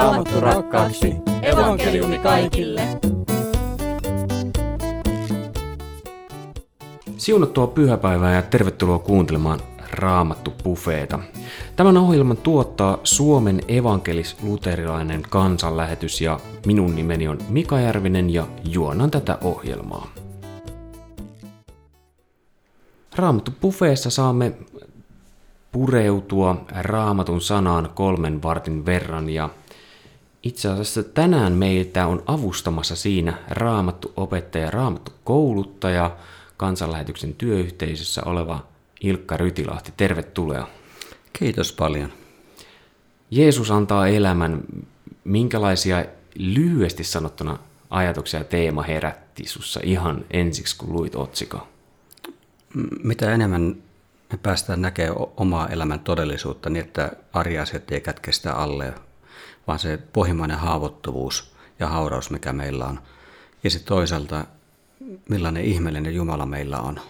Raamattu rakkaaksi. Evankeliumi kaikille. Siunattua pyhäpäivää ja tervetuloa kuuntelemaan Raamattu Pufeeta. Tämän ohjelman tuottaa Suomen evankelis-luterilainen kansanlähetys ja minun nimeni on Mika Järvinen ja juonan tätä ohjelmaa. Raamattu Pufeessa saamme pureutua raamatun sanaan kolmen vartin verran ja itse asiassa tänään meitä on avustamassa siinä raamattu opettaja, raamattu kouluttaja, kansanlähetyksen työyhteisössä oleva Ilkka Rytilahti. Tervetuloa. Kiitos paljon. Jeesus antaa elämän. Minkälaisia lyhyesti sanottuna ajatuksia teema herätti sussa ihan ensiksi, kun luit otsikon? Mitä enemmän me päästään näkemään omaa elämän todellisuutta niin, että arjasiat ei kätke sitä alle, vaan se pohjimmainen haavoittuvuus ja hauraus, mikä meillä on. Ja sitten toisaalta, millainen ihmeellinen Jumala meillä on,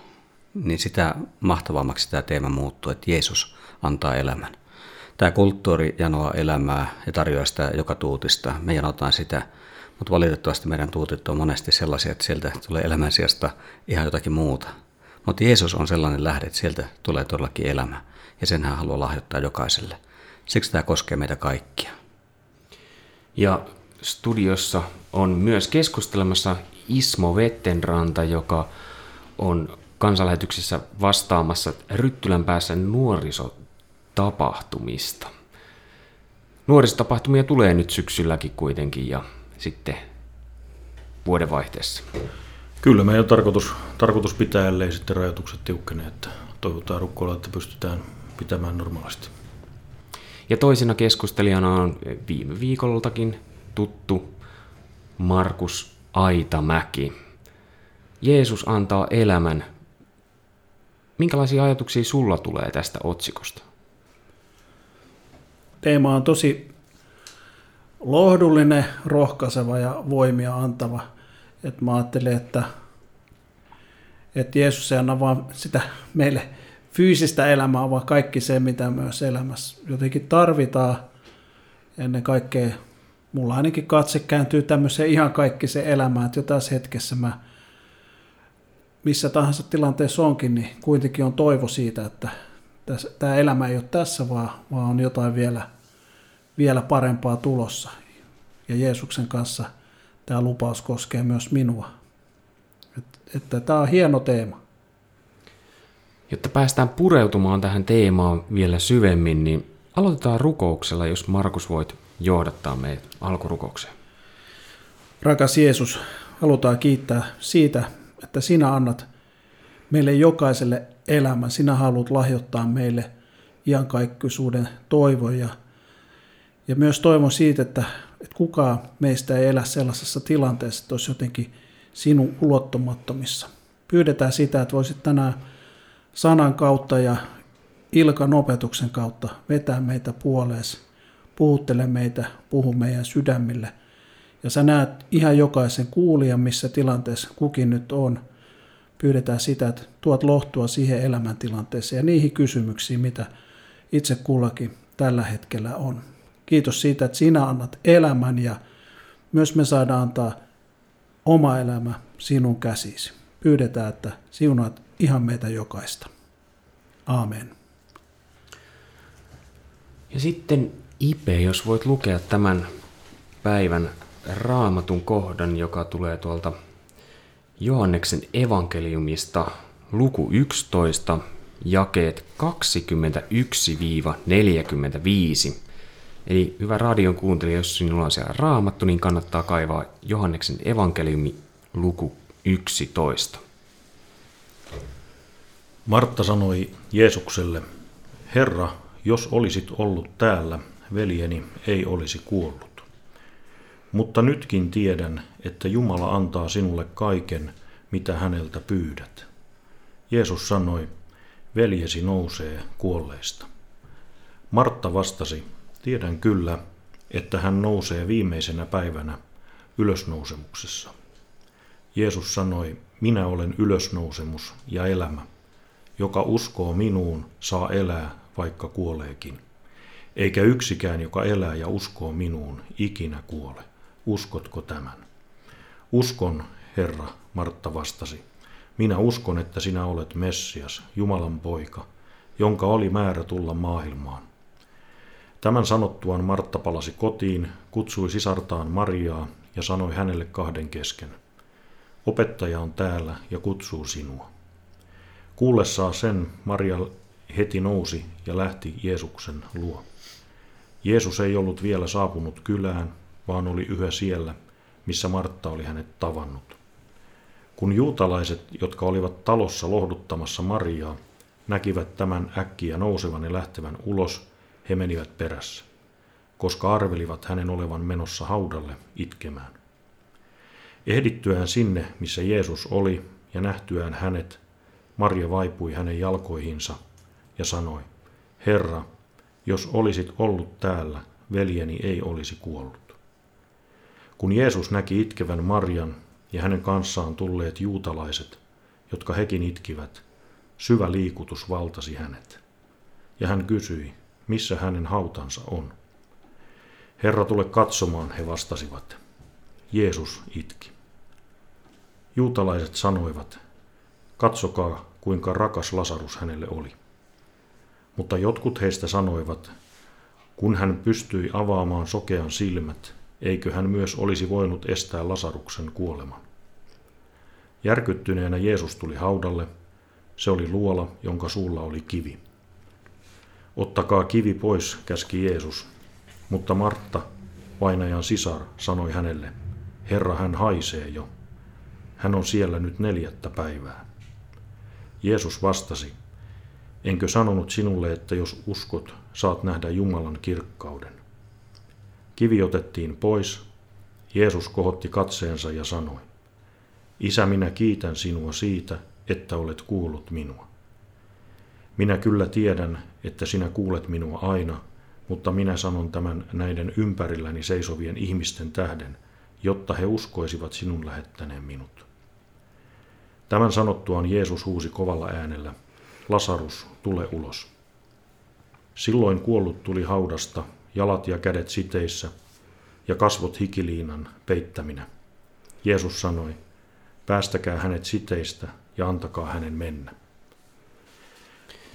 niin sitä mahtavammaksi tämä teema muuttuu, että Jeesus antaa elämän. Tämä kulttuuri janoaa elämää ja tarjoaa sitä joka tuutista. Me janotaan sitä, mutta valitettavasti meidän tuutit on monesti sellaisia, että sieltä tulee elämän sijasta ihan jotakin muuta. Mutta Jeesus on sellainen lähde, että sieltä tulee todellakin elämä, ja sen hän haluaa lahjoittaa jokaiselle. Siksi tämä koskee meitä kaikkia. Ja studiossa on myös keskustelemassa Ismo Vettenranta, joka on kansanlähetyksessä vastaamassa Ryttylän päässä nuorisotapahtumista. Nuorisotapahtumia tulee nyt syksylläkin kuitenkin ja sitten vuodenvaihteessa. Kyllä meidän on tarkoitus, tarkoitus pitää, ellei sitten rajoitukset tiukkenee, että toivotaan rukkoilla, että pystytään pitämään normaalisti. Ja toisena keskustelijana on viime viikoltakin tuttu Markus Aitamäki. Jeesus antaa elämän. Minkälaisia ajatuksia sulla tulee tästä otsikosta? Teema on tosi lohdullinen, rohkaiseva ja voimia antava – että mä ajattelen, että, että Jeesus ei anna vaan sitä meille fyysistä elämää, vaan kaikki se, mitä myös elämässä jotenkin tarvitaan. Ennen kaikkea mulla ainakin katse kääntyy tämmöiseen ihan kaikki se elämään, että jotain hetkessä mä missä tahansa tilanteessa onkin, niin kuitenkin on toivo siitä, että tämä elämä ei ole tässä, vaan, vaan on jotain vielä, vielä parempaa tulossa. Ja Jeesuksen kanssa – tämä lupaus koskee myös minua. Että, että tämä on hieno teema. Jotta päästään pureutumaan tähän teemaan vielä syvemmin, niin aloitetaan rukouksella, jos Markus voit johdattaa meitä alkurukoukseen. Rakas Jeesus, halutaan kiittää siitä, että sinä annat meille jokaiselle elämän. Sinä haluat lahjoittaa meille iankaikkisuuden toivon ja, ja myös toivon siitä, että että kukaan meistä ei elä sellaisessa tilanteessa, että olisi jotenkin sinun ulottumattomissa. Pyydetään sitä, että voisit tänään sanan kautta ja Ilkan opetuksen kautta vetää meitä puoleesi, puhuttele meitä, puhu meidän sydämille. Ja sä näet ihan jokaisen kuulijan, missä tilanteessa kukin nyt on. Pyydetään sitä, että tuot lohtua siihen elämäntilanteeseen ja niihin kysymyksiin, mitä itse kullakin tällä hetkellä on. Kiitos siitä, että sinä annat elämän ja myös me saadaan antaa oma elämä sinun käsisi. Pyydetään, että siunaat ihan meitä jokaista. Aamen. Ja sitten Ipe, jos voit lukea tämän päivän raamatun kohdan, joka tulee tuolta Johanneksen evankeliumista luku 11, jakeet 21-45. Eli hyvä radion kuuntelija, jos sinulla on siellä raamattu, niin kannattaa kaivaa Johanneksen evankeliumi luku 11. Martta sanoi Jeesukselle, Herra, jos olisit ollut täällä, veljeni ei olisi kuollut. Mutta nytkin tiedän, että Jumala antaa sinulle kaiken, mitä häneltä pyydät. Jeesus sanoi, veljesi nousee kuolleista. Martta vastasi, Tiedän kyllä, että hän nousee viimeisenä päivänä ylösnousemuksessa. Jeesus sanoi, minä olen ylösnousemus ja elämä. Joka uskoo minuun, saa elää, vaikka kuoleekin. eikä yksikään, joka elää ja uskoo minuun, ikinä kuole. Uskotko tämän? Uskon, Herra, Martta vastasi. Minä uskon, että sinä olet Messias, Jumalan poika, jonka oli määrä tulla maailmaan. Tämän sanottuaan Martta palasi kotiin, kutsui sisartaan Mariaa ja sanoi hänelle kahden kesken. Opettaja on täällä ja kutsuu sinua. Kuullessaan sen Maria heti nousi ja lähti Jeesuksen luo. Jeesus ei ollut vielä saapunut kylään, vaan oli yhä siellä, missä Martta oli hänet tavannut. Kun juutalaiset, jotka olivat talossa lohduttamassa Mariaa, näkivät tämän äkkiä nousevan ja lähtevän ulos, he menivät perässä, koska arvelivat hänen olevan menossa haudalle itkemään. Ehdittyään sinne, missä Jeesus oli, ja nähtyään hänet, Maria vaipui hänen jalkoihinsa ja sanoi, Herra, jos olisit ollut täällä, veljeni ei olisi kuollut. Kun Jeesus näki itkevän Marjan ja hänen kanssaan tulleet juutalaiset, jotka hekin itkivät, syvä liikutus valtasi hänet. Ja hän kysyi, missä hänen hautansa on. Herra, tule katsomaan, he vastasivat. Jeesus itki. Juutalaiset sanoivat, katsokaa, kuinka rakas Lasarus hänelle oli. Mutta jotkut heistä sanoivat, kun hän pystyi avaamaan sokean silmät, eikö hän myös olisi voinut estää Lasaruksen kuoleman. Järkyttyneenä Jeesus tuli haudalle. Se oli luola, jonka suulla oli kivi. Ottakaa kivi pois, käski Jeesus. Mutta Martta, vainajan sisar, sanoi hänelle, Herra, hän haisee jo. Hän on siellä nyt neljättä päivää. Jeesus vastasi, enkö sanonut sinulle, että jos uskot, saat nähdä Jumalan kirkkauden. Kivi otettiin pois, Jeesus kohotti katseensa ja sanoi, Isä, minä kiitän sinua siitä, että olet kuullut minua. Minä kyllä tiedän, että sinä kuulet minua aina, mutta minä sanon tämän näiden ympärilläni seisovien ihmisten tähden, jotta he uskoisivat sinun lähettäneen minut. Tämän sanottuaan Jeesus huusi kovalla äänellä, Lasarus, tule ulos. Silloin kuollut tuli haudasta, jalat ja kädet siteissä ja kasvot hikiliinan peittäminä. Jeesus sanoi, päästäkää hänet siteistä ja antakaa hänen mennä.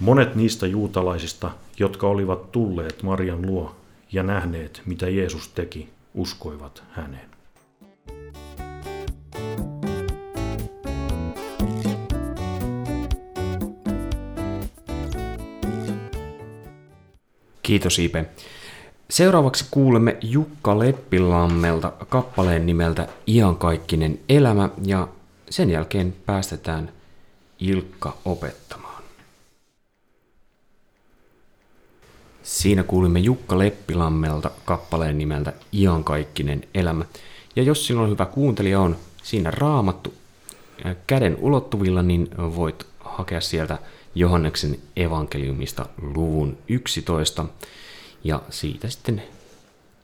Monet niistä juutalaisista, jotka olivat tulleet Marian luo ja nähneet, mitä Jeesus teki, uskoivat häneen. Kiitos Ipe. Seuraavaksi kuulemme Jukka Leppilammelta kappaleen nimeltä Iankaikkinen elämä ja sen jälkeen päästetään Ilkka opettamaan. Siinä kuulimme Jukka Leppilammelta kappaleen nimeltä Iankaikkinen elämä. Ja jos sinulla hyvä kuuntelija on siinä raamattu käden ulottuvilla, niin voit hakea sieltä Johanneksen evankeliumista luvun 11 ja siitä sitten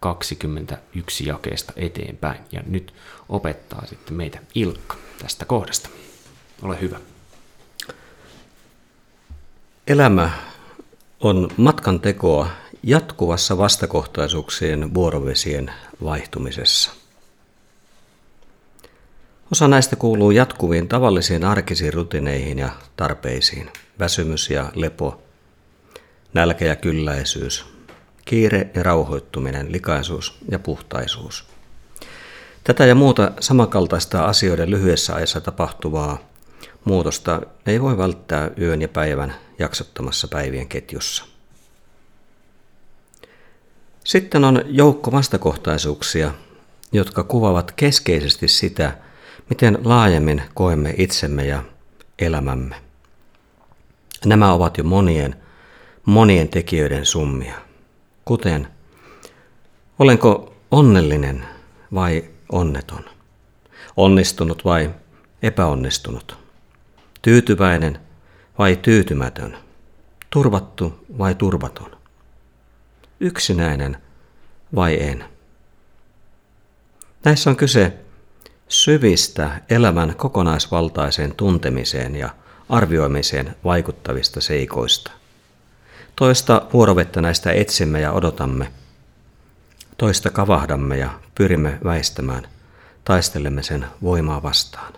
21 jakeesta eteenpäin. Ja nyt opettaa sitten meitä Ilkka tästä kohdasta. Ole hyvä. Elämä on matkan tekoa jatkuvassa vastakohtaisuuksien vuorovesien vaihtumisessa. Osa näistä kuuluu jatkuviin tavallisiin arkisiin rutineihin ja tarpeisiin. Väsymys ja lepo, nälkä ja kylläisyys, kiire ja rauhoittuminen, likaisuus ja puhtaisuus. Tätä ja muuta samankaltaista asioiden lyhyessä ajassa tapahtuvaa muutosta ei voi välttää yön ja päivän jaksottamassa päivien ketjussa. Sitten on joukko vastakohtaisuuksia, jotka kuvaavat keskeisesti sitä, miten laajemmin koemme itsemme ja elämämme. Nämä ovat jo monien, monien tekijöiden summia, kuten olenko onnellinen vai onneton, onnistunut vai epäonnistunut, tyytyväinen vai tyytymätön, turvattu vai turvaton, yksinäinen vai en. Näissä on kyse syvistä elämän kokonaisvaltaiseen tuntemiseen ja arvioimiseen vaikuttavista seikoista. Toista vuorovettä näistä etsimme ja odotamme. Toista kavahdamme ja pyrimme väistämään. Taistelemme sen voimaa vastaan.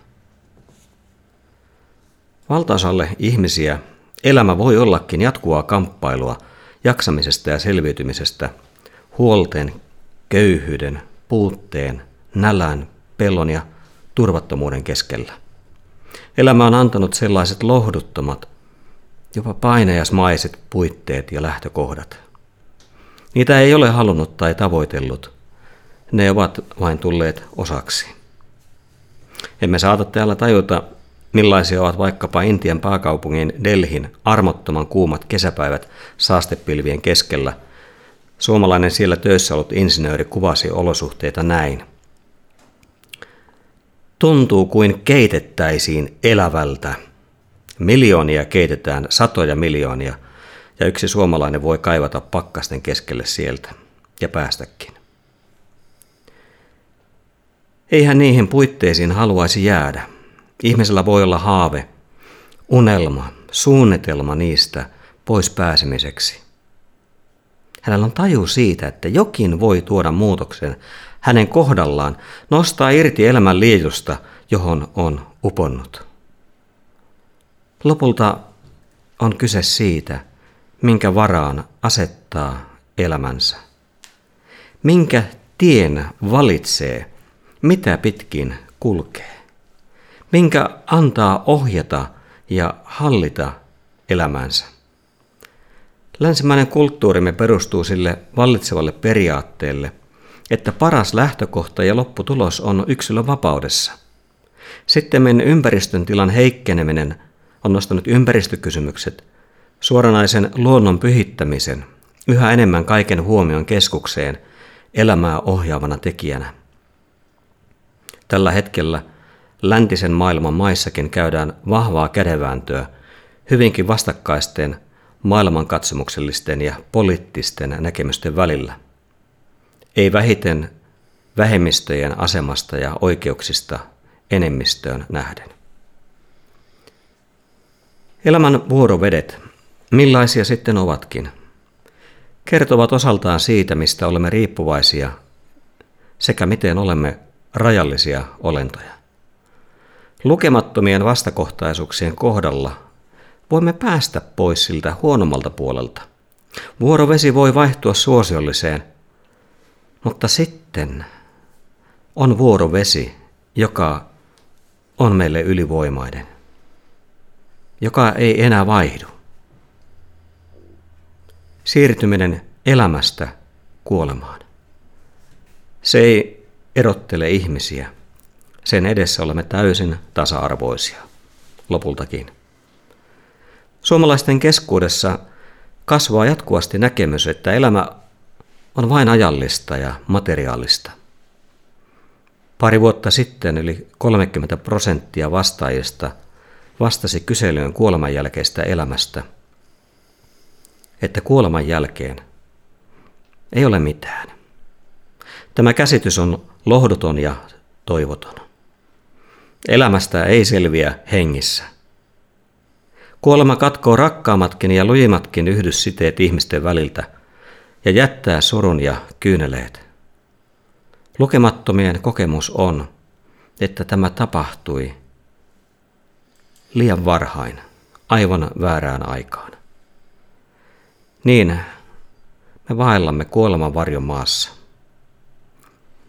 Valtaosalle ihmisiä elämä voi ollakin jatkuvaa kamppailua jaksamisesta ja selviytymisestä, huolten, köyhyyden, puutteen, nälän, pelon ja turvattomuuden keskellä. Elämä on antanut sellaiset lohduttomat, jopa painajasmaiset puitteet ja lähtökohdat. Niitä ei ole halunnut tai tavoitellut. Ne ovat vain tulleet osaksi. Emme saata täällä tajuta, millaisia ovat vaikkapa Intian pääkaupungin Delhin armottoman kuumat kesäpäivät saastepilvien keskellä. Suomalainen siellä töissä ollut insinööri kuvasi olosuhteita näin. Tuntuu kuin keitettäisiin elävältä. Miljoonia keitetään, satoja miljoonia, ja yksi suomalainen voi kaivata pakkasten keskelle sieltä ja päästäkin. Eihän niihin puitteisiin haluaisi jäädä. Ihmisellä voi olla haave, unelma, suunnitelma niistä pois pääsemiseksi. Hänellä on taju siitä, että jokin voi tuoda muutoksen hänen kohdallaan, nostaa irti elämän liejusta, johon on uponnut. Lopulta on kyse siitä, minkä varaan asettaa elämänsä. Minkä tien valitsee, mitä pitkin kulkee. Minkä antaa ohjata ja hallita elämänsä. Länsimäinen kulttuurimme perustuu sille vallitsevalle periaatteelle, että paras lähtökohta ja lopputulos on yksilön vapaudessa. Sitten ympäristön tilan heikkeneminen on nostanut ympäristökysymykset, suoranaisen luonnon pyhittämisen, yhä enemmän kaiken huomion keskukseen elämää ohjaavana tekijänä. Tällä hetkellä läntisen maailman maissakin käydään vahvaa kädevääntöä hyvinkin vastakkaisten maailmankatsomuksellisten ja poliittisten näkemysten välillä. Ei vähiten vähemmistöjen asemasta ja oikeuksista enemmistöön nähden. Elämän vuorovedet, millaisia sitten ovatkin, kertovat osaltaan siitä, mistä olemme riippuvaisia sekä miten olemme rajallisia olentoja. Lukemattomien vastakohtaisuuksien kohdalla voimme päästä pois siltä huonommalta puolelta. Vuorovesi voi vaihtua suosiolliseen, mutta sitten on vuorovesi, joka on meille ylivoimainen joka ei enää vaihdu. Siirtyminen elämästä kuolemaan. Se ei erottele ihmisiä. Sen edessä olemme täysin tasa-arvoisia. Lopultakin. Suomalaisten keskuudessa kasvaa jatkuvasti näkemys, että elämä on vain ajallista ja materiaalista. Pari vuotta sitten yli 30 prosenttia vastaajista – vastasi kyselyyn kuoleman jälkeistä elämästä, että kuoleman jälkeen ei ole mitään. Tämä käsitys on lohduton ja toivoton. Elämästä ei selviä hengissä. Kuolema katkoo rakkaammatkin ja lujimmatkin yhdyssiteet ihmisten väliltä ja jättää surun ja kyyneleet. Lukemattomien kokemus on, että tämä tapahtui liian varhain, aivan väärään aikaan. Niin, me vaellamme kuoleman varjon maassa.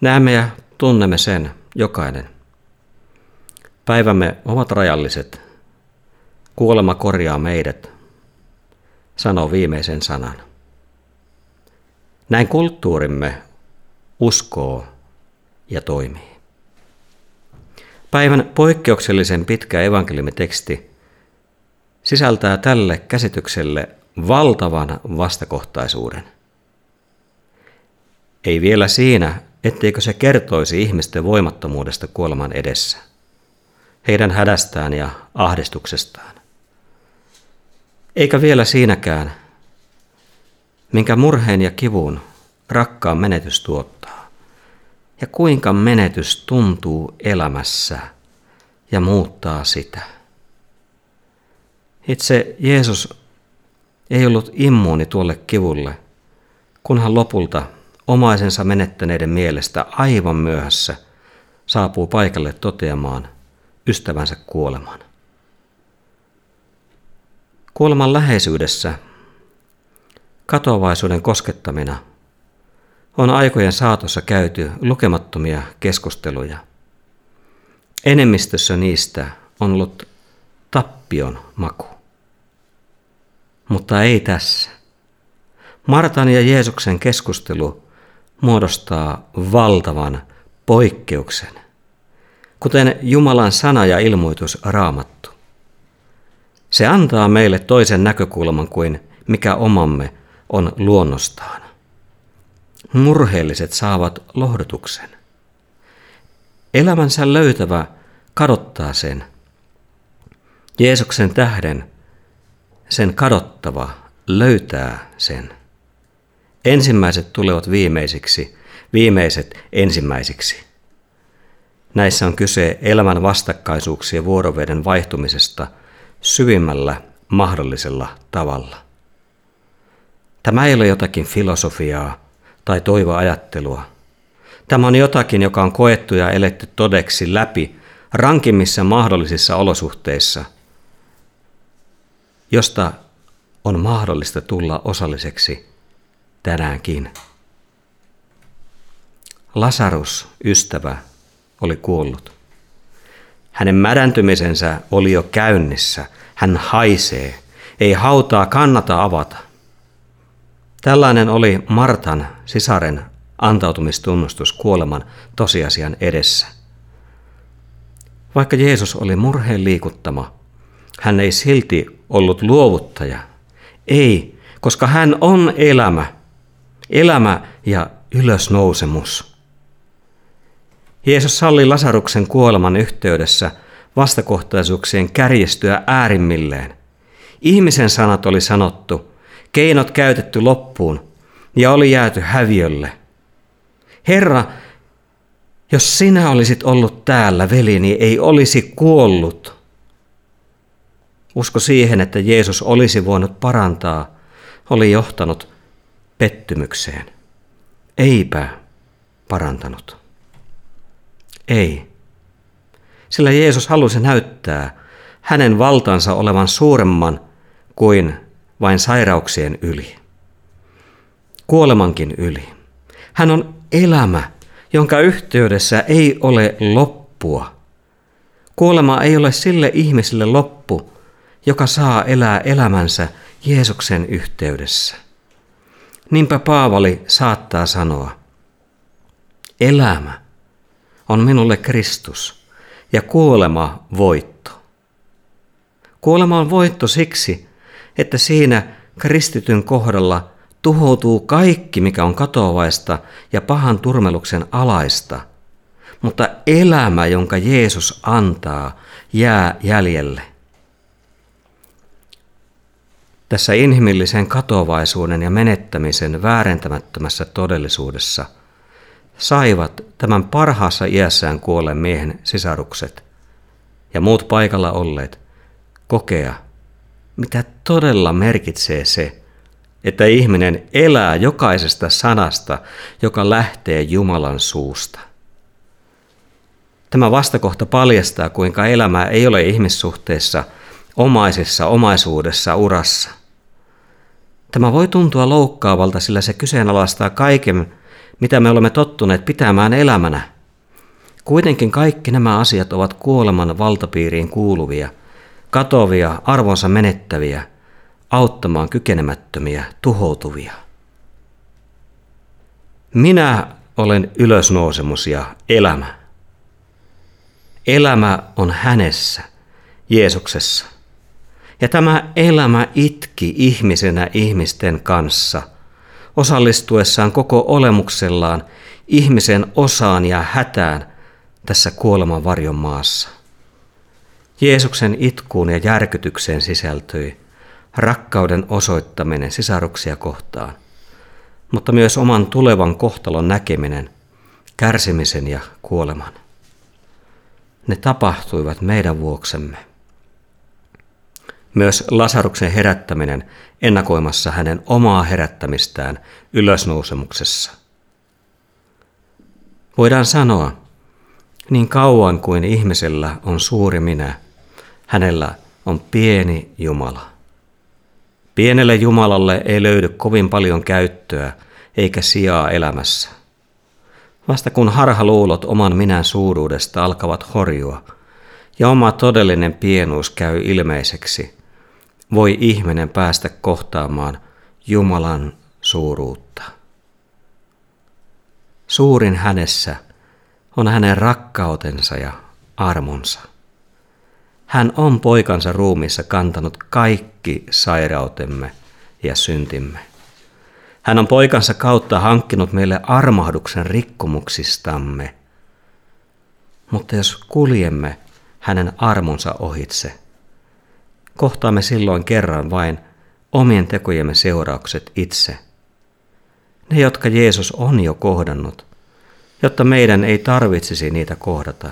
Näemme ja tunnemme sen jokainen. Päivämme ovat rajalliset. Kuolema korjaa meidät, sanoo viimeisen sanan. Näin kulttuurimme uskoo ja toimii. Päivän poikkeuksellisen pitkä evankeliumiteksti sisältää tälle käsitykselle valtavan vastakohtaisuuden. Ei vielä siinä, etteikö se kertoisi ihmisten voimattomuudesta kuoleman edessä, heidän hädästään ja ahdistuksestaan. Eikä vielä siinäkään, minkä murheen ja kivun rakkaan menetys tuottaa ja kuinka menetys tuntuu elämässä ja muuttaa sitä. Itse Jeesus ei ollut immuuni tuolle kivulle, kunhan lopulta omaisensa menettäneiden mielestä aivan myöhässä saapuu paikalle toteamaan ystävänsä kuoleman. Kuoleman läheisyydessä katoavaisuuden koskettamina on aikojen saatossa käyty lukemattomia keskusteluja. Enemmistössä niistä on ollut tappion maku. Mutta ei tässä. Martan ja Jeesuksen keskustelu muodostaa valtavan poikkeuksen, kuten Jumalan sana ja ilmoitus raamattu. Se antaa meille toisen näkökulman kuin mikä omamme on luonnostaan. Murheelliset saavat lohdutuksen. Elämänsä löytävä kadottaa sen. Jeesuksen tähden sen kadottava löytää sen. Ensimmäiset tulevat viimeisiksi, viimeiset ensimmäisiksi. Näissä on kyse elämän vastakkaisuuksien vuoroveden vaihtumisesta syvimmällä mahdollisella tavalla. Tämä ei ole jotakin filosofiaa tai toivoajattelua. Tämä on jotakin, joka on koettu ja eletty todeksi läpi rankimmissa mahdollisissa olosuhteissa, josta on mahdollista tulla osalliseksi tänäänkin. Lasarus, ystävä, oli kuollut. Hänen mädäntymisensä oli jo käynnissä. Hän haisee. Ei hautaa kannata avata. Tällainen oli Martan, sisaren, antautumistunnustus kuoleman tosiasian edessä. Vaikka Jeesus oli murheen liikuttama, hän ei silti ollut luovuttaja. Ei, koska hän on elämä, elämä ja ylösnousemus. Jeesus salli Lasaruksen kuoleman yhteydessä vastakohtaisuuksien kärjistyä äärimmilleen. Ihmisen sanat oli sanottu, keinot käytetty loppuun ja oli jääty häviölle. Herra, jos sinä olisit ollut täällä, velini ei olisi kuollut. Usko siihen, että Jeesus olisi voinut parantaa, oli johtanut pettymykseen. Eipä parantanut. Ei. Sillä Jeesus halusi näyttää hänen valtansa olevan suuremman kuin vain sairauksien yli. Kuolemankin yli. Hän on elämä, jonka yhteydessä ei ole loppua. Kuolema ei ole sille ihmiselle loppu, joka saa elää elämänsä Jeesuksen yhteydessä. Niinpä Paavali saattaa sanoa, elämä on minulle Kristus ja kuolema voitto. Kuolema on voitto siksi, että siinä kristityn kohdalla tuhoutuu kaikki, mikä on katoavaista ja pahan turmeluksen alaista, mutta elämä, jonka Jeesus antaa, jää jäljelle. Tässä inhimillisen katoavaisuuden ja menettämisen väärentämättömässä todellisuudessa saivat tämän parhaassa iässään kuolleen miehen sisarukset ja muut paikalla olleet kokea, mitä todella merkitsee se, että ihminen elää jokaisesta sanasta, joka lähtee Jumalan suusta. Tämä vastakohta paljastaa, kuinka elämä ei ole ihmissuhteessa – omaisessa omaisuudessa urassa. Tämä voi tuntua loukkaavalta, sillä se kyseenalaistaa kaiken, mitä me olemme tottuneet pitämään elämänä. Kuitenkin kaikki nämä asiat ovat kuoleman valtapiiriin kuuluvia, katovia, arvonsa menettäviä, auttamaan kykenemättömiä, tuhoutuvia. Minä olen ylösnousemus ja elämä. Elämä on hänessä, Jeesuksessa. Ja tämä elämä itki ihmisenä ihmisten kanssa, osallistuessaan koko olemuksellaan ihmisen osaan ja hätään tässä kuoleman varjon maassa. Jeesuksen itkuun ja järkytykseen sisältyi rakkauden osoittaminen sisaruksia kohtaan, mutta myös oman tulevan kohtalon näkeminen, kärsimisen ja kuoleman. Ne tapahtuivat meidän vuoksemme. Myös Lasaruksen herättäminen ennakoimassa hänen omaa herättämistään ylösnousemuksessa. Voidaan sanoa, niin kauan kuin ihmisellä on suuri minä, hänellä on pieni Jumala. Pienelle Jumalalle ei löydy kovin paljon käyttöä eikä sijaa elämässä. Vasta kun harhaluulot oman minän suuruudesta alkavat horjua ja oma todellinen pienuus käy ilmeiseksi, voi ihminen päästä kohtaamaan Jumalan suuruutta. Suurin hänessä on hänen rakkautensa ja armonsa. Hän on poikansa ruumissa kantanut kaikki sairautemme ja syntimme. Hän on poikansa kautta hankkinut meille armahduksen rikkomuksistamme. Mutta jos kuljemme hänen armonsa ohitse, kohtaamme silloin kerran vain omien tekojemme seuraukset itse. Ne, jotka Jeesus on jo kohdannut, jotta meidän ei tarvitsisi niitä kohdata.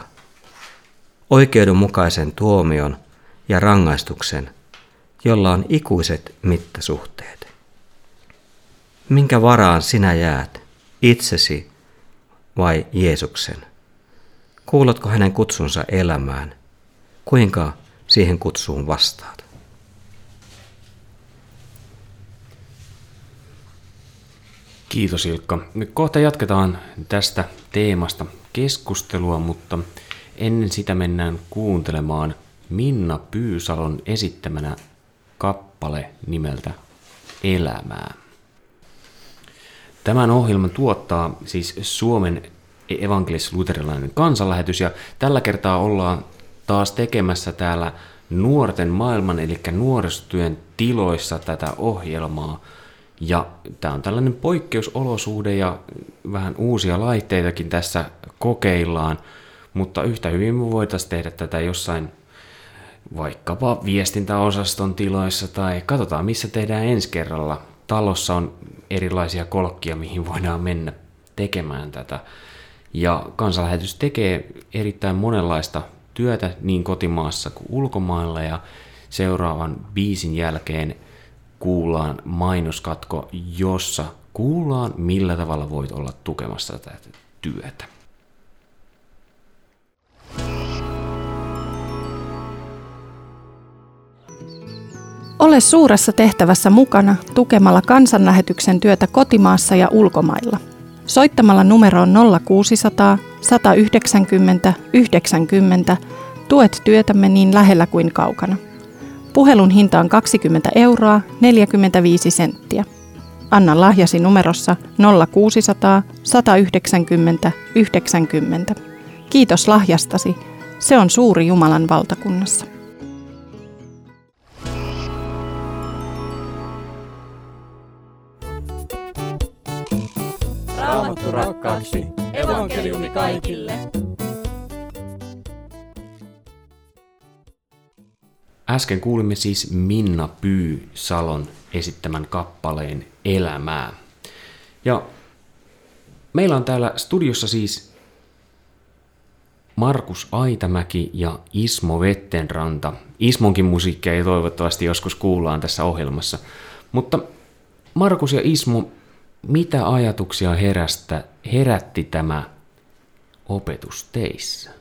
Oikeudenmukaisen tuomion ja rangaistuksen, jolla on ikuiset mittasuhteet. Minkä varaan sinä jäät, itsesi vai Jeesuksen? Kuuletko hänen kutsunsa elämään? Kuinka siihen kutsuun vastaat? Kiitos Ilkka. Kohta jatketaan tästä teemasta keskustelua, mutta ennen sitä mennään kuuntelemaan Minna Pyysalon esittämänä kappale nimeltä Elämää. Tämän ohjelman tuottaa siis Suomen evankelis-luterilainen kansanlähetys ja tällä kertaa ollaan taas tekemässä täällä nuorten maailman eli nuorisotyön tiloissa tätä ohjelmaa. Ja tämä on tällainen poikkeusolosuhde ja vähän uusia laitteitakin tässä kokeillaan, mutta yhtä hyvin me voitaisiin tehdä tätä jossain vaikkapa viestintäosaston tiloissa tai katsotaan missä tehdään ensi kerralla. Talossa on erilaisia kolkkia, mihin voidaan mennä tekemään tätä. Ja kansanlähetys tekee erittäin monenlaista työtä niin kotimaassa kuin ulkomailla ja seuraavan biisin jälkeen kuullaan mainoskatko, jossa kuullaan millä tavalla voit olla tukemassa tätä työtä. Ole suuressa tehtävässä mukana tukemalla kansanlähetyksen työtä kotimaassa ja ulkomailla. Soittamalla numeroon 0600 190 90 tuet työtämme niin lähellä kuin kaukana. Puhelun hinta on 20 euroa 45 senttiä. Anna lahjasi numerossa 0600 190 90. Kiitos lahjastasi. Se on suuri Jumalan valtakunnassa. Raamattu rakkaaksi. Evankeliumi kaikille. Äsken kuulimme siis Minna Pyy Salon esittämän kappaleen Elämää. Ja meillä on täällä studiossa siis Markus Aitamäki ja Ismo Vettenranta. Ismonkin musiikkia ei toivottavasti joskus kuullaan tässä ohjelmassa. Mutta Markus ja Ismo, mitä ajatuksia herästä, herätti tämä opetus teissä?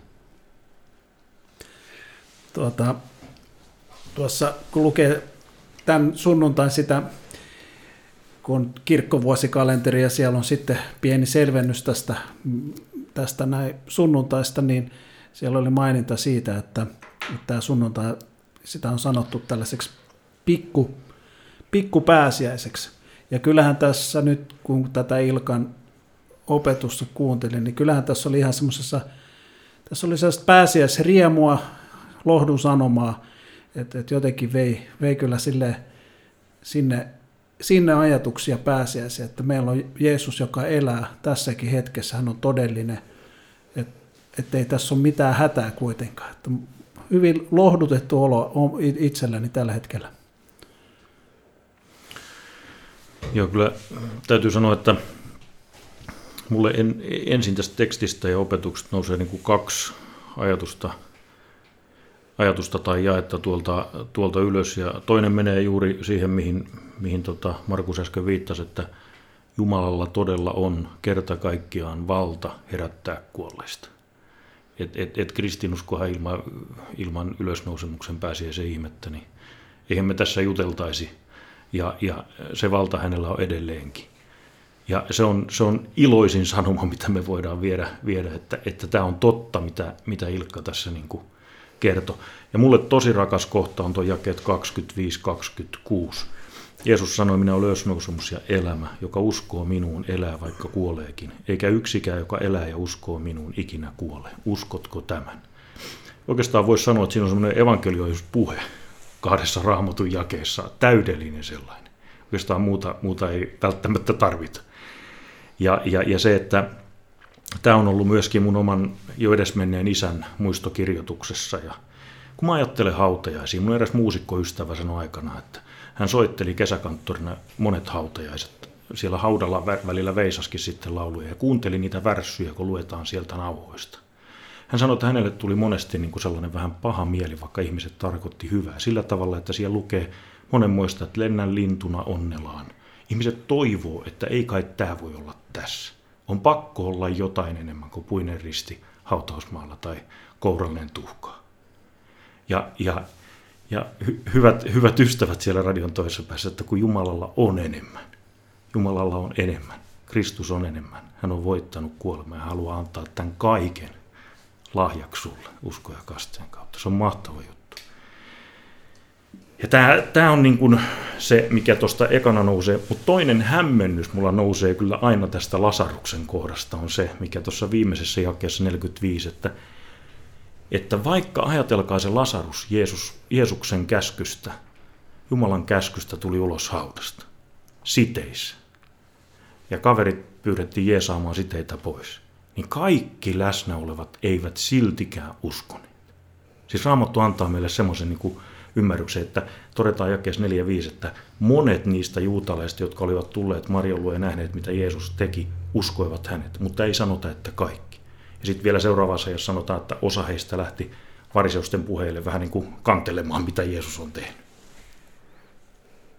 Tuota, tuossa kun lukee tämän sunnuntain sitä, kun kirkkovuosikalenteria, siellä on sitten pieni selvennys tästä, tästä näin sunnuntaista, niin siellä oli maininta siitä, että, että tämä sunnuntai, sitä on sanottu tällaiseksi pikku, pikkupääsiäiseksi. Ja kyllähän tässä nyt, kun tätä Ilkan opetusta kuuntelin, niin kyllähän tässä oli ihan semmoisessa, tässä oli sellaista pääsiäisriemua, lohdun sanomaa, että, että jotenkin vei, vei kyllä sille, sinne, sinne ajatuksia pääsiäisiä, että meillä on Jeesus, joka elää tässäkin hetkessä, hän on todellinen, että ei tässä ole mitään hätää kuitenkaan. Että hyvin lohdutettu olo itselläni tällä hetkellä. Joo, kyllä täytyy sanoa, että mulle en, ensin tästä tekstistä ja opetuksesta nousee niin kuin kaksi ajatusta ajatusta tai jaetta tuolta, tuolta ylös. Ja toinen menee juuri siihen, mihin, mihin tota Markus äsken viittasi, että Jumalalla todella on kerta kaikkiaan valta herättää kuolleista. Et, et, et kristinuskohan ilman, ilman ylösnousemuksen pääsiäisen ihmettä, niin eihän me tässä juteltaisi. Ja, ja se valta hänellä on edelleenkin. Ja se on, se on iloisin sanoma, mitä me voidaan viedä, viedä että, että tämä on totta, mitä, mitä Ilkka tässä niin kuin kertoi. Ja mulle tosi rakas kohta on tuo jakeet 25-26. Jeesus sanoi, minä olen ylösnousemus ja elämä, joka uskoo minuun elää vaikka kuoleekin, eikä yksikään, joka elää ja uskoo minuun ikinä kuole. Uskotko tämän? Oikeastaan voisi sanoa, että siinä on semmoinen evankelioituspuhe kahdessa raamatun jakeessa, täydellinen sellainen. Oikeastaan muuta, muuta ei välttämättä tarvita. Ja, ja, ja se, että tämä on ollut myöskin mun oman jo edesmenneen isän muistokirjoituksessa. Ja kun mä ajattelen hautajaisia, mun eräs muusikkoystävä sanoi aikana, että hän soitteli kesäkanttorina monet hautajaiset. Siellä haudalla välillä veisaskin sitten lauluja ja kuunteli niitä värssyjä, kun luetaan sieltä nauhoista. Hän sanoi, että hänelle tuli monesti niin kuin sellainen vähän paha mieli, vaikka ihmiset tarkoitti hyvää. Sillä tavalla, että siellä lukee monenmoista, että lennän lintuna onnelaan. Ihmiset toivoo, että ei kai tämä voi olla tässä. On pakko olla jotain enemmän kuin puinen risti hautausmaalla tai kourallinen tuhkaa. Ja, ja, ja hy, hyvät, hyvät ystävät siellä radion toisessa päässä, että kun Jumalalla on enemmän, Jumalalla on enemmän, Kristus on enemmän, hän on voittanut kuolemaa ja haluaa antaa tämän kaiken lahjaksi sulle usko ja kasteen kautta. Se on mahtava juttu. Ja tämä, tämä on niin kuin se, mikä tuosta ekana nousee, mutta toinen hämmennys mulla nousee kyllä aina tästä Lasaruksen kohdasta on se, mikä tuossa viimeisessä jakeessa 45, että, että vaikka ajatelkaa se Lasarus Jeesus, Jeesuksen käskystä, Jumalan käskystä tuli ulos haudasta, siteissä, ja kaverit pyydettiin jeesaamaan siteitä pois, niin kaikki läsnä olevat eivät siltikään uskoneet. Siis Raamattu antaa meille semmoisen niin kuin ymmärryksen, että todetaan jakeessa 4.5, että monet niistä juutalaisista, jotka olivat tulleet Marion luo ja nähneet, mitä Jeesus teki, uskoivat hänet, mutta ei sanota, että kaikki. Ja sitten vielä seuraavassa, jos sanotaan, että osa heistä lähti variseusten puheille vähän niin kuin kantelemaan, mitä Jeesus on tehnyt.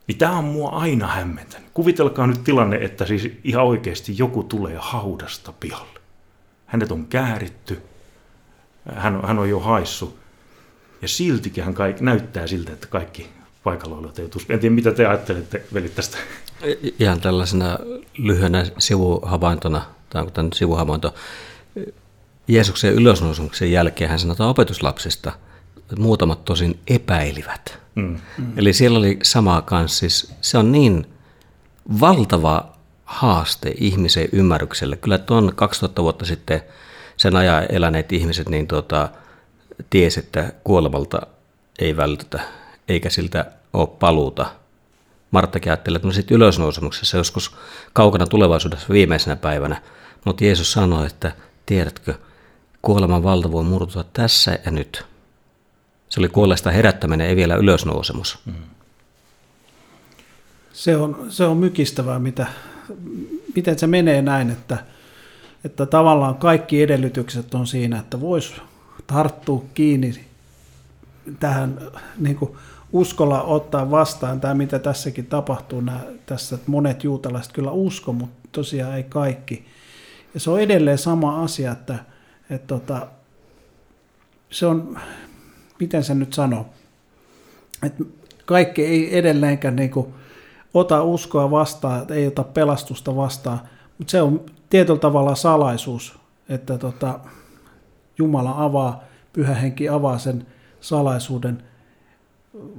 Niin tämä on mua aina hämmentänyt. Kuvitelkaa nyt tilanne, että siis ihan oikeasti joku tulee haudasta pihalle. Hänet on kääritty, hän on, hän on jo haissu, ja siltikin hän kaik, näyttää siltä, että kaikki paikalla olevat ei En tiedä, mitä te ajattelette, velit, tästä. Ihan tällaisena lyhyenä sivuhavaintona, tai onko tämä sivuhavainto, Jeesuksen ylösnousemuksen jälkeen hän sanotaan opetuslapsista, että muutamat tosin epäilivät. Mm. Mm. Eli siellä oli samaa kanssa, siis se on niin valtava haaste ihmisen ymmärrykselle. Kyllä tuon 2000 vuotta sitten sen ajan eläneet ihmiset, niin tuota, tiesi, että kuolemalta ei vältytä, eikä siltä ole paluuta. Marttakin ajatteli, että no sitten ylösnousemuksessa joskus kaukana tulevaisuudessa viimeisenä päivänä, mutta Jeesus sanoi, että tiedätkö, kuoleman valta voi murtua tässä ja nyt. Se oli kuolleesta herättäminen, ei vielä ylösnousemus. Mm. Se on, se on mykistävää, mitä, miten se menee näin, että, että tavallaan kaikki edellytykset on siinä, että voisi tarttua kiinni tähän niin kuin uskolla ottaa vastaan tämä, mitä tässäkin tapahtuu, nämä, tässä, että monet juutalaiset kyllä usko, mutta tosiaan ei kaikki. Ja se on edelleen sama asia, että, että tota, se on, miten se nyt sanoo, että kaikki ei edelleenkään niin kuin, ota uskoa vastaan, ei ota pelastusta vastaan, mutta se on tietyllä tavalla salaisuus, että tota, Jumala avaa, pyhä henki avaa sen salaisuuden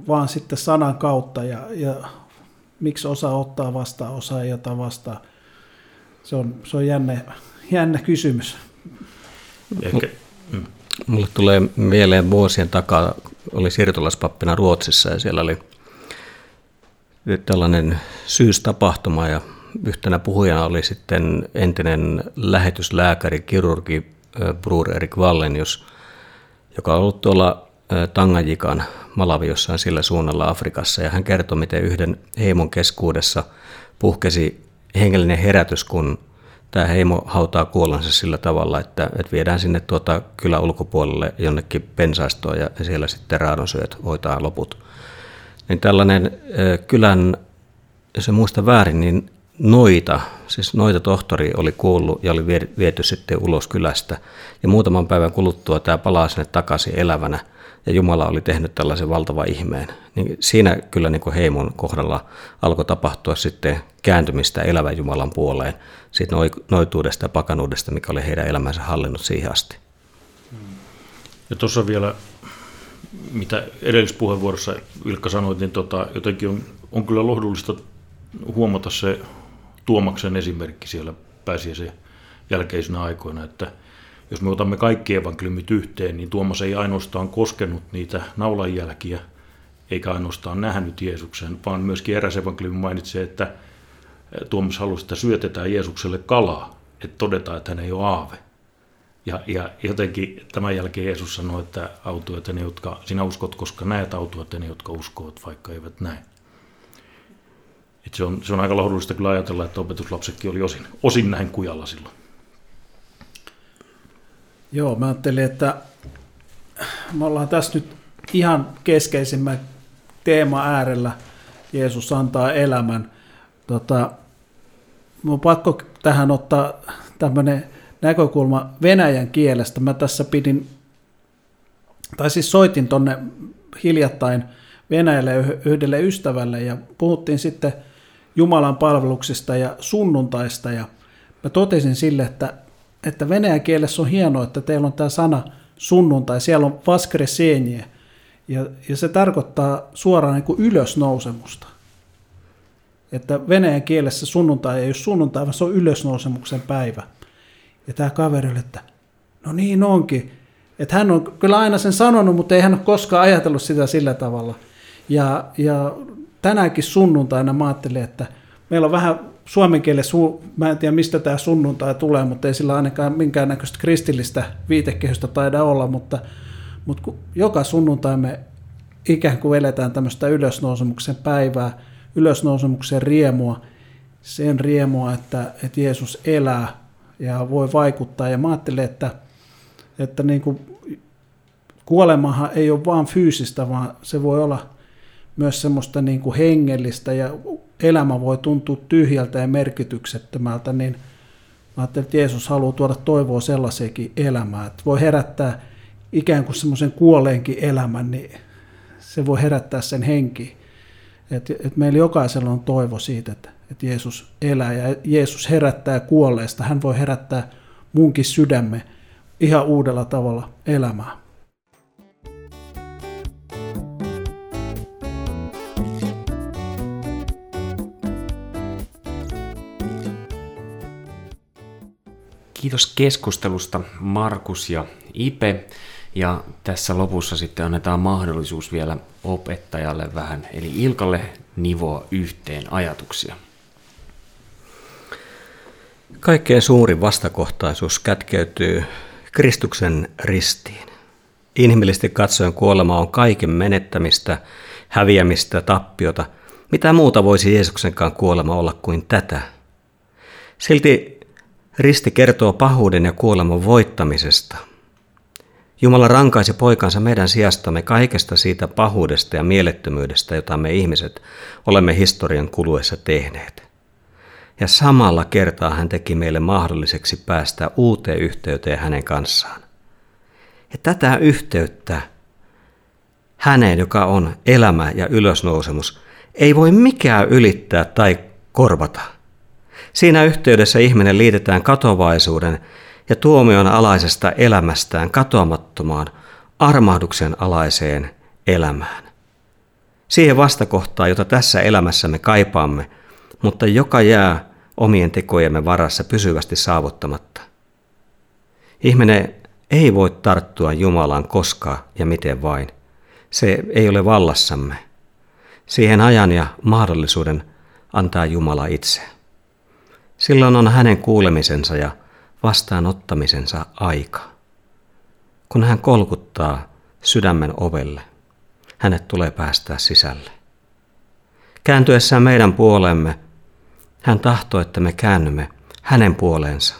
vaan sitten sanan kautta ja, ja miksi osa ottaa vastaan, osa ei ota vastaan. Se on, se on jännä, jännä kysymys. Ehkä, mm. Mulle tulee mieleen vuosien takaa, oli siirtolaispappina Ruotsissa ja siellä oli tällainen syystapahtuma ja yhtenä puhujana oli sitten entinen lähetyslääkäri, kirurgi Brur Erik Wallenius, joka on ollut tuolla Tangajikan Malavi jossain sillä suunnalla Afrikassa, ja hän kertoi, miten yhden heimon keskuudessa puhkesi hengellinen herätys, kun tämä heimo hautaa kuolansa sillä tavalla, että, että viedään sinne tuota kylän ulkopuolelle jonnekin pensaistoon ja siellä sitten raadonsyöt hoitaa loput. Niin tällainen kylän, jos en muista väärin, niin noita, siis noita tohtori oli kuullut ja oli viety sitten ulos kylästä. Ja muutaman päivän kuluttua tämä palaa sinne takaisin elävänä ja Jumala oli tehnyt tällaisen valtava ihmeen. Niin siinä kyllä niin kuin heimon kohdalla alkoi tapahtua sitten kääntymistä elävän Jumalan puoleen, siitä noituudesta ja pakanuudesta, mikä oli heidän elämänsä hallinnut siihen asti. Ja tuossa vielä, mitä edellisessä puheenvuorossa Ilkka sanoit, niin tota, jotenkin on, on kyllä lohdullista huomata se Tuomaksen esimerkki siellä pääsiäisen jälkeisinä aikoina, että jos me otamme kaikki evankeliumit yhteen, niin Tuomas ei ainoastaan koskenut niitä naulanjälkiä, eikä ainoastaan nähnyt Jeesuksen, vaan myöskin eräs evankeliumi mainitsee, että Tuomas halusi, että syötetään Jeesukselle kalaa, että todetaan, että hän ei ole aave. Ja, ja jotenkin tämän jälkeen Jeesus sanoi, että autuat ne, jotka sinä uskot, koska näet autuat ne, jotka uskovat, vaikka eivät näe. Et se, on, se on aika lohdullista kyllä ajatella, että opetuslapsetkin oli osin, osin näin kujalla silloin. Joo, mä ajattelin, että me ollaan tässä nyt ihan keskeisimmän teema äärellä. Jeesus antaa elämän. Tota, mun pakko tähän ottaa tämmöinen näkökulma Venäjän kielestä. Mä tässä pidin, tai siis soitin tonne hiljattain Venäjälle yhdelle ystävälle ja puhuttiin sitten Jumalan palveluksista ja sunnuntaista ja mä totesin sille, että, että venäjän kielessä on hienoa, että teillä on tämä sana sunnuntai, siellä on vaskresenje ja, ja se tarkoittaa suoraan niin kuin ylösnousemusta. Että venäjän kielessä sunnuntai ei ole sunnuntai, vaan se on ylösnousemuksen päivä. Ja tämä kaveri oli, että no niin onkin. Että hän on kyllä aina sen sanonut, mutta ei hän ole koskaan ajatellut sitä sillä tavalla. Ja, ja tänäänkin sunnuntaina mä ajattelin, että meillä on vähän suomen kielessä, mä en tiedä mistä tämä sunnuntai tulee, mutta ei sillä ainakaan minkäännäköistä kristillistä viitekehystä taida olla, mutta, mutta kun joka sunnuntai me ikään kuin eletään tämmöistä ylösnousemuksen päivää, ylösnousemuksen riemua, sen riemua, että, että Jeesus elää ja voi vaikuttaa. Ja mä ajattelin, että, että niin kuin kuolemahan ei ole vain fyysistä, vaan se voi olla myös semmoista niin kuin hengellistä ja elämä voi tuntua tyhjältä ja merkityksettömältä, niin mä ajattelin, että Jeesus haluaa tuoda toivoa sellaiseenkin elämään, että voi herättää ikään kuin semmoisen kuoleenkin elämän, niin se voi herättää sen henki. Että, että meillä jokaisella on toivo siitä, että, että Jeesus elää ja Jeesus herättää kuolleesta. Hän voi herättää munkin sydämme ihan uudella tavalla elämään. Kiitos keskustelusta Markus ja Ipe. Ja tässä lopussa sitten annetaan mahdollisuus vielä opettajalle vähän, eli Ilkalle nivoa yhteen ajatuksia. Kaikkein suurin vastakohtaisuus kätkeytyy Kristuksen ristiin. Inhimillisesti katsoen kuolema on kaiken menettämistä, häviämistä, tappiota. Mitä muuta voisi Jeesuksenkaan kuolema olla kuin tätä? Silti Risti kertoo pahuuden ja kuoleman voittamisesta. Jumala rankaisi poikansa meidän sijastamme kaikesta siitä pahuudesta ja mielettömyydestä, jota me ihmiset olemme historian kuluessa tehneet. Ja samalla kertaa hän teki meille mahdolliseksi päästä uuteen yhteyteen hänen kanssaan. Ja tätä yhteyttä häneen, joka on elämä ja ylösnousemus, ei voi mikään ylittää tai korvata – Siinä yhteydessä ihminen liitetään katovaisuuden ja tuomion alaisesta elämästään katoamattomaan, armahduksen alaiseen elämään. Siihen vastakohtaan, jota tässä elämässä me kaipaamme, mutta joka jää omien tekojemme varassa pysyvästi saavuttamatta. Ihminen ei voi tarttua Jumalaan koskaan ja miten vain. Se ei ole vallassamme. Siihen ajan ja mahdollisuuden antaa Jumala itse. Silloin on hänen kuulemisensa ja vastaanottamisensa aika. Kun hän kolkuttaa sydämen ovelle, hänet tulee päästää sisälle. Kääntyessään meidän puolemme, hän tahtoo, että me käännymme hänen puoleensa.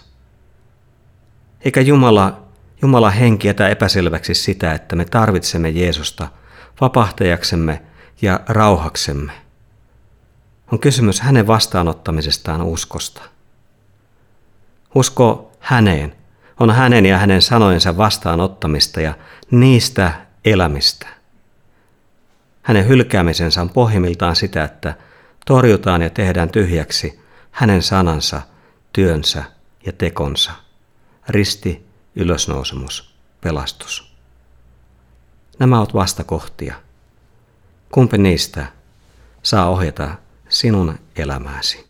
Eikä Jumala, Jumala henki jätä epäselväksi sitä, että me tarvitsemme Jeesusta vapahtajaksemme ja rauhaksemme. On kysymys hänen vastaanottamisestaan uskosta. Usko häneen on hänen ja hänen sanojensa vastaanottamista ja niistä elämistä. Hänen hylkäämisensä on pohjimmiltaan sitä, että torjutaan ja tehdään tyhjäksi hänen sanansa, työnsä ja tekonsa. Risti, ylösnousemus, pelastus. Nämä ovat vastakohtia. Kumpi niistä saa ohjata sinun elämääsi?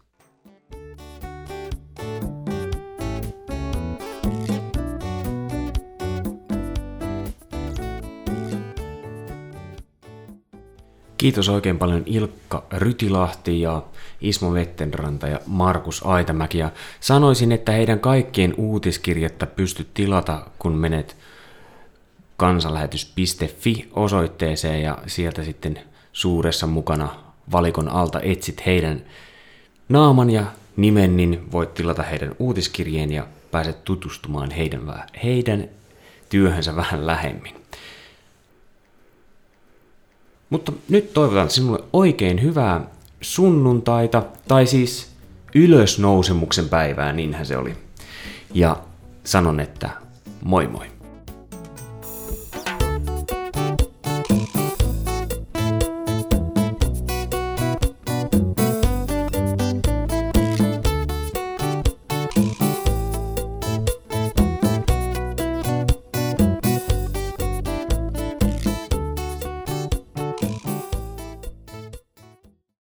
Kiitos oikein paljon Ilkka Rytilahti ja Ismo Vettenranta ja Markus Aitamäki. Ja sanoisin, että heidän kaikkien uutiskirjettä pystyt tilata, kun menet kansanlähetys.fi osoitteeseen ja sieltä sitten suuressa mukana valikon alta etsit heidän naaman ja nimen, niin voit tilata heidän uutiskirjeen ja pääset tutustumaan heidän, heidän työhönsä vähän lähemmin. Mutta nyt toivotan sinulle oikein hyvää sunnuntaita, tai siis ylösnousemuksen päivää, niinhän se oli. Ja sanon, että moi moi.